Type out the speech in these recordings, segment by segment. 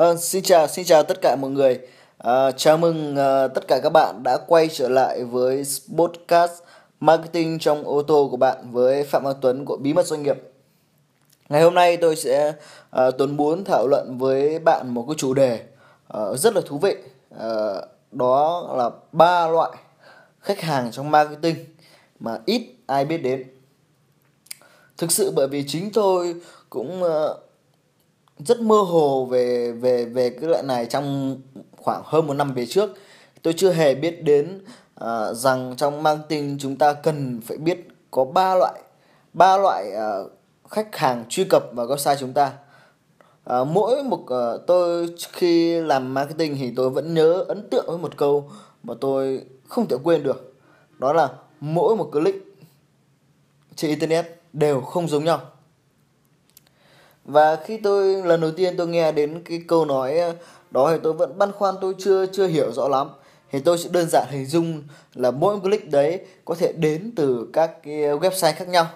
Uh, xin chào, xin chào tất cả mọi người. Uh, chào mừng uh, tất cả các bạn đã quay trở lại với podcast marketing trong ô tô của bạn với Phạm Văn Tuấn của Bí mật doanh nghiệp. Ngày hôm nay tôi sẽ uh, Tuấn muốn thảo luận với bạn một cái chủ đề uh, rất là thú vị. Uh, đó là ba loại khách hàng trong marketing mà ít ai biết đến. Thực sự bởi vì chính tôi cũng uh, rất mơ hồ về về về cái loại này trong khoảng hơn một năm về trước. Tôi chưa hề biết đến uh, rằng trong marketing chúng ta cần phải biết có ba loại ba loại uh, khách hàng truy cập vào website chúng ta. Uh, mỗi một uh, tôi khi làm marketing thì tôi vẫn nhớ ấn tượng với một câu mà tôi không thể quên được. Đó là mỗi một click trên internet đều không giống nhau và khi tôi lần đầu tiên tôi nghe đến cái câu nói ờ, đó thì tôi vẫn băn khoăn tôi chưa chưa hiểu rõ lắm. Thì tôi sẽ đơn giản hình dung là mỗi click đấy có thể đến từ các cái website khác nhau.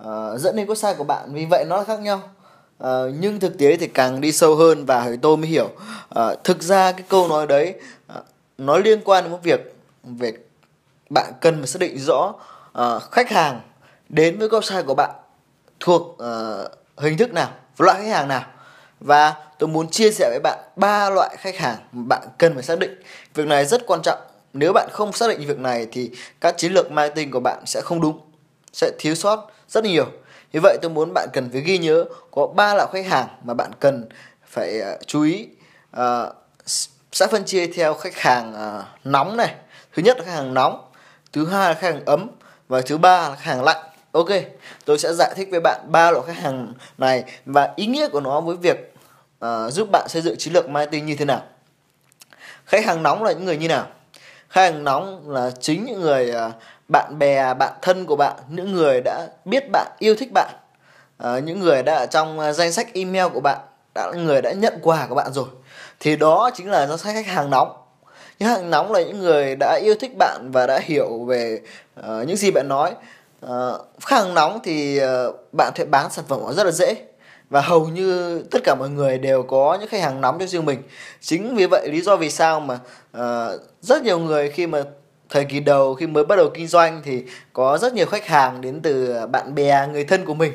Uh, dẫn đến website của bạn vì vậy nó là khác nhau. Uh, nhưng thực tế thì càng đi sâu hơn và thì tôi mới hiểu. Uh, thực ra cái câu nói đấy uh, nó liên quan đến một việc về bạn cần phải xác định rõ uh, khách hàng đến với website của bạn thuộc uh, hình thức nào loại khách hàng nào. Và tôi muốn chia sẻ với bạn ba loại khách hàng mà bạn cần phải xác định. Việc này rất quan trọng. Nếu bạn không xác định việc này thì các chiến lược marketing của bạn sẽ không đúng sẽ thiếu sót rất nhiều. Như vậy tôi muốn bạn cần phải ghi nhớ có ba loại khách hàng mà bạn cần phải uh, chú ý. Uh, sẽ phân chia theo khách hàng uh, nóng này. Thứ nhất là khách hàng nóng thứ hai là khách hàng ấm và thứ ba là khách hàng lạnh. Ok, tôi sẽ giải thích với bạn ba loại khách hàng này và ý nghĩa của nó với việc uh, giúp bạn xây dựng chiến lược marketing như thế nào. Khách hàng nóng là những người như nào? Khách hàng nóng là chính những người uh, bạn bè, bạn thân của bạn, những người đã biết bạn, yêu thích bạn, uh, những người đã ở trong uh, danh sách email của bạn, đã người đã nhận quà của bạn rồi. Thì đó chính là danh sách khách hàng nóng những hàng nóng là những người đã yêu thích bạn và đã hiểu về uh, những gì bạn nói Ờ, khách hàng nóng thì uh, bạn thể bán sản phẩm rất là dễ. Và hầu như tất cả mọi người đều có những khách hàng nóng cho riêng mình. Chính vì vậy lý do vì sao mà uh, rất nhiều người khi mà thời kỳ đầu khi mới bắt đầu kinh doanh thì có rất nhiều khách hàng đến từ bạn bè người thân của mình.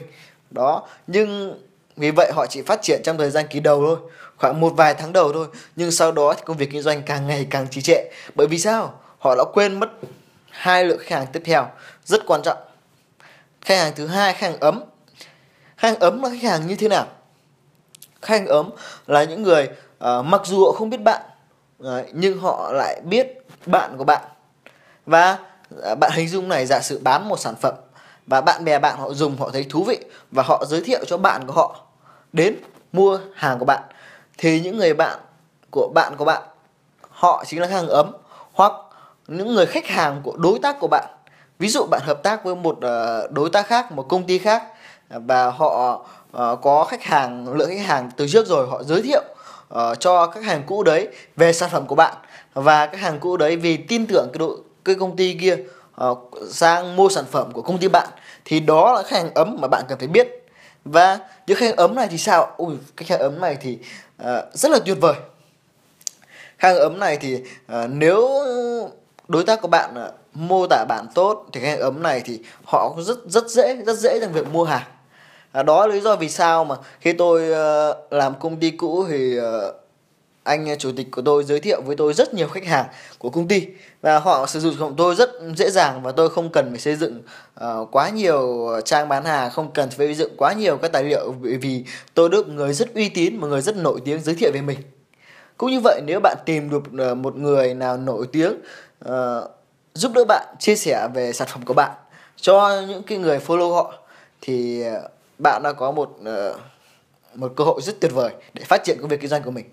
Đó nhưng vì vậy họ chỉ phát triển trong thời gian kỳ đầu thôi khoảng một vài tháng đầu thôi. Nhưng sau đó thì công việc kinh doanh càng ngày càng trì trệ. Bởi vì sao? Họ đã quên mất hai lượng khách hàng tiếp theo rất quan trọng khách hàng thứ hai khách hàng ấm. Khách hàng ấm là khách hàng như thế nào? Khách hàng ấm là những người uh, mặc dù họ không biết bạn uh, nhưng họ lại biết bạn của bạn. Và uh, bạn hình dung này giả sử bán một sản phẩm và bạn bè bạn họ dùng họ thấy thú vị và họ giới thiệu cho bạn của họ đến mua hàng của bạn thì những người bạn của bạn của bạn họ chính là khách hàng ấm hoặc những người khách hàng của đối tác của bạn ví dụ bạn hợp tác với một ờ, đối tác khác một công ty khác ờ, và họ ờ, có khách hàng lượng khách hàng từ trước rồi họ giới thiệu cho các hàng cũ đấy về sản phẩm của bạn. Và các hàng cũ đấy vì tin tưởng cái đội cái công ty kia sang mua sản phẩm của công ty bạn thì đó là khách hàng ấm mà bạn cần phải biết. Và những khách hàng ấm này thì sao? Ui cái khách hàng ấm này thì uh, rất là tuyệt vời. Khách hàng ấm này thì uh, nếu đối tác của bạn ờ, mô tả bạn tốt thì cái ấm này thì họ cũng rất rất dễ rất dễ trong việc mua hàng. À, đó là lý do vì sao mà khi tôi uh, làm công ty cũ thì uh, anh chủ tịch của tôi giới thiệu với tôi rất nhiều khách hàng của công ty và họ sử dụng của tôi rất dễ dàng và tôi không cần phải xây dựng uh, quá nhiều trang bán hàng không cần phải xây dựng quá nhiều các tài liệu vì, vì tôi được người rất uy tín một người rất nổi tiếng giới thiệu về mình. Cũng như vậy nếu bạn tìm được một người nào nổi tiếng uh, giúp đỡ bạn chia sẻ về sản phẩm của bạn cho những cái người follow họ. Thì ờ, bạn đã có một uh, một cơ hội rất tuyệt vời để phát triển công việc kinh doanh của mình.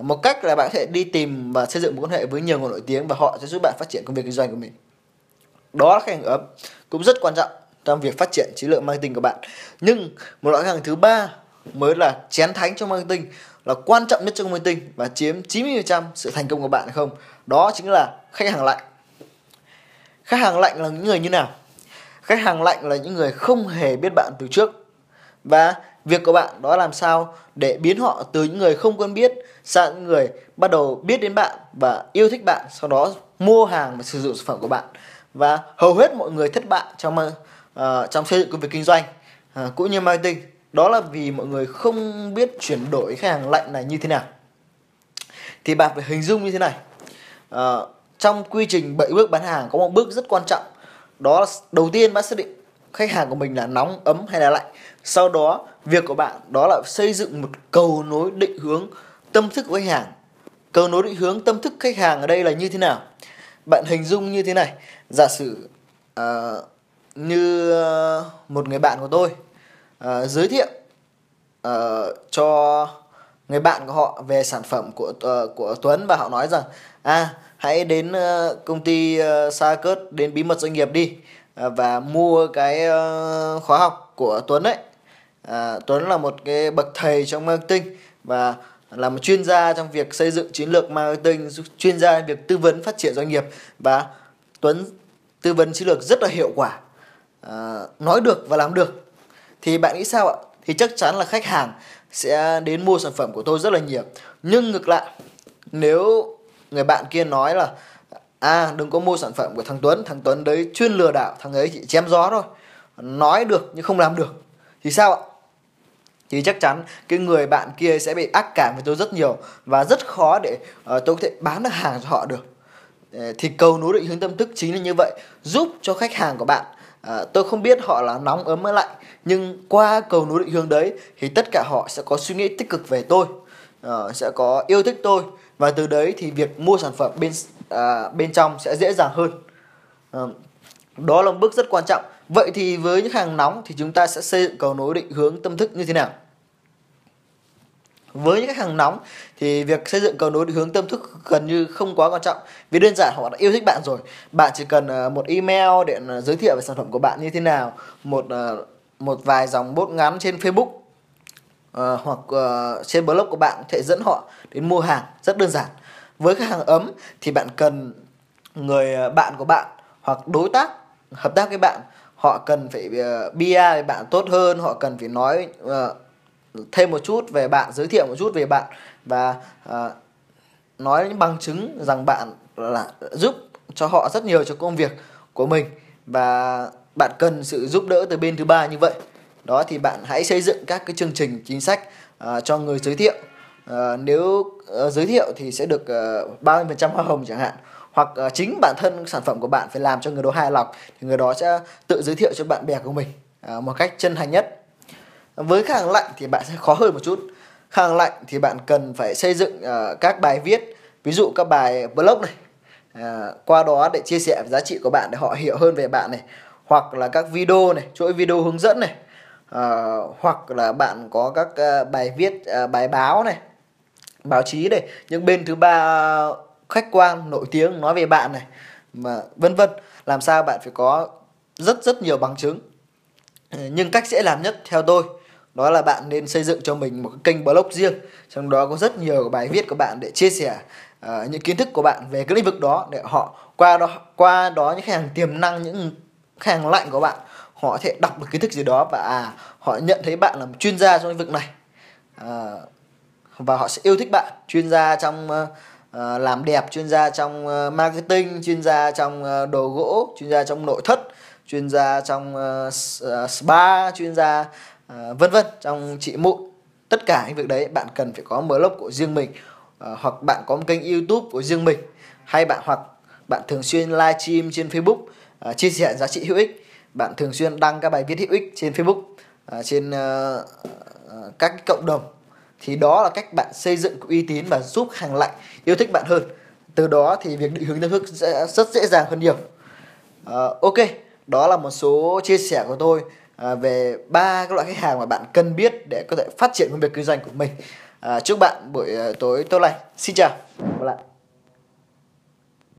Một cách là bạn có thể đi tìm và xây dựng mối quan hệ với nhiều người nổi tiếng và họ sẽ giúp bạn phát triển công việc kinh doanh của mình. Đó là khách hàng ấm cũng rất quan trọng trong việc phát triển chiến lược marketing của bạn. Nhưng một loại khách hàng thứ ba mới là chén thánh trong marketing là quan trọng nhất trong marketing và chiếm 90% sự thành công của bạn hay không. Đó chính là khách hàng lạnh. Khách hàng lạnh là những người như nào? Khách hàng lạnh là những người không hề biết bạn từ trước. Và việc của bạn đó làm sao để biến họ từ những người không quen biết sang những người bắt đầu biết đến bạn và yêu thích bạn sau đó mua hàng và sử dụng sản phẩm của bạn. Và hầu hết mọi người thất bại trong uh, trong xây dựng công việc kinh doanh uh, cũng như marketing đó là vì mọi người không biết chuyển đổi khách hàng lạnh này như thế nào. Thì bạn phải hình dung như thế này. À, trong quy trình 7 bước bán hàng có một bước rất quan trọng. Đó là đầu tiên bạn xác định khách hàng của mình là nóng ấm hay là lạnh. Sau đó việc của bạn đó là xây dựng một cầu nối định hướng tâm thức của khách hàng. Cầu nối định hướng tâm thức khách hàng ở đây là như thế nào? Bạn hình dung như thế này. Giả sử uh, như uh, một người bạn của tôi uh, giới thiệu uh, cho người bạn của họ về sản phẩm của uh, của Tuấn và họ nói rằng à hãy đến uh, công ty uh, Sarkut đến bí mật doanh nghiệp đi uh, và mua cái uh, khóa học của Tuấn đấy uh, Tuấn là một cái bậc thầy trong marketing và là một chuyên gia trong việc xây dựng chiến lược marketing chuyên gia việc tư vấn phát triển doanh nghiệp và Tuấn tư vấn chiến lược rất là hiệu quả. Uh, nói được và làm được thì bạn nghĩ sao ạ? Thì chắc chắn là khách hàng sẽ đến mua sản phẩm của tôi rất là nhiều. Nhưng ngược lại nếu người bạn kia nói là à đừng có mua sản phẩm của thằng Tuấn thằng Tuấn đấy chuyên lừa đảo thằng ấy chỉ chém gió thôi. Nói được nhưng không làm được. Thì sao ạ? Thì chắc chắn cái người bạn kia sẽ bị ác cảm với tôi rất nhiều và rất khó để uh, tôi có thể bán được hàng cho họ được. Ờ, thì cầu nối định hướng tâm thức chính là như vậy giúp cho khách hàng của bạn à, tôi không biết họ là nóng ấm hay lạnh nhưng qua cầu nối định hướng đấy thì tất cả họ sẽ có suy nghĩ tích cực về tôi à, sẽ có yêu thích tôi và từ đấy thì việc mua sản phẩm bên à, bên trong sẽ dễ dàng hơn. À, đó là một bước rất quan trọng. Vậy thì với những hàng nóng thì chúng ta sẽ xây dựng cầu nối định hướng tâm thức như thế nào? Với những khách hàng nóng thì việc xây dựng cầu nối định hướng tâm thức gần như không quá quan trọng. Vì đơn giản họ đã yêu thích bạn rồi. Bạn chỉ cần ờ, một email để ờ, giới thiệu về sản phẩm của bạn như thế nào một ờ, một vài dòng bốt ngắn trên Facebook uh, hoặc uh, trên blog của bạn thể dẫn họ đến mua hàng. Rất đơn giản. Với khách hàng ấm thì bạn cần người bạn của bạn hoặc đối tác hợp tác với bạn. Họ cần phải uh, bia với bạn tốt hơn họ cần phải nói uh, thêm một chút về bạn giới thiệu một chút về bạn và uh, nói những bằng chứng rằng bạn là giúp cho họ rất nhiều cho công việc của mình và bạn cần sự giúp đỡ từ bên thứ ba như vậy. Đó thì bạn hãy xây dựng các cái chương trình chính sách uh, cho người giới thiệu. Uh, nếu uh, giới thiệu thì sẽ được ba mươi phần trăm hoa hồng chẳng hạn hoặc uh, chính bản thân sản phẩm của bạn phải làm cho người đó hài lòng thì người đó sẽ tự giới thiệu cho bạn bè của mình uh, một cách chân thành nhất với khách hàng lạnh thì bạn sẽ khó hơn một chút. Khách hàng lạnh thì bạn cần phải xây dựng uh, các bài viết. Ví dụ các bài blog này uh, qua đó để chia sẻ giá trị của bạn để họ hiểu hơn về bạn này. Hoặc là các video này chuỗi video hướng dẫn này. Uh, hoặc là bạn có các uh, bài viết uh, bài báo này báo chí này. Những bên thứ ba khách quan nổi tiếng nói về bạn này mà vân vân. Làm sao bạn phải có rất rất nhiều bằng chứng. Nhưng cách dễ làm nhất theo tôi đó là bạn nên xây dựng cho mình một cái kênh blog riêng. Trong đó có rất nhiều bài viết của bạn để chia sẻ uh, những kiến thức của bạn về cái lĩnh vực đó để họ qua đó qua đó những khách hàng tiềm năng những khách hàng lạnh của bạn họ có thể đọc được kiến thức gì đó và à họ nhận thấy bạn là một chuyên gia trong lĩnh vực này. Uh, và họ sẽ yêu thích bạn. Chuyên gia trong uh, làm đẹp chuyên gia trong uh, marketing chuyên gia trong uh, đồ gỗ chuyên gia trong nội thất chuyên gia trong uh, spa chuyên gia uh, vân vân trong trị mụn tất cả những việc đấy bạn cần phải có blog của riêng mình à, hoặc bạn có một kênh youtube của riêng mình. Hay bạn hoặc bạn thường xuyên live stream trên facebook à, chia sẻ giá trị hữu ích. Bạn thường xuyên đăng các bài viết hữu ích trên facebook à, trên à, à các cộng đồng. Thì đó là cách bạn xây dựng uy tín và giúp hàng lạnh yêu thích bạn hơn. Từ đó thì việc định hướng tâm thức sẽ rất dễ dàng hơn nhiều. À, ok đó là một số chia sẻ của tôi à, về ba các loại khách hàng mà bạn cần biết để có thể phát triển công việc kinh doanh của mình. À, chúc bạn buổi ờ, tối tốt lành. Xin chào. Và lại.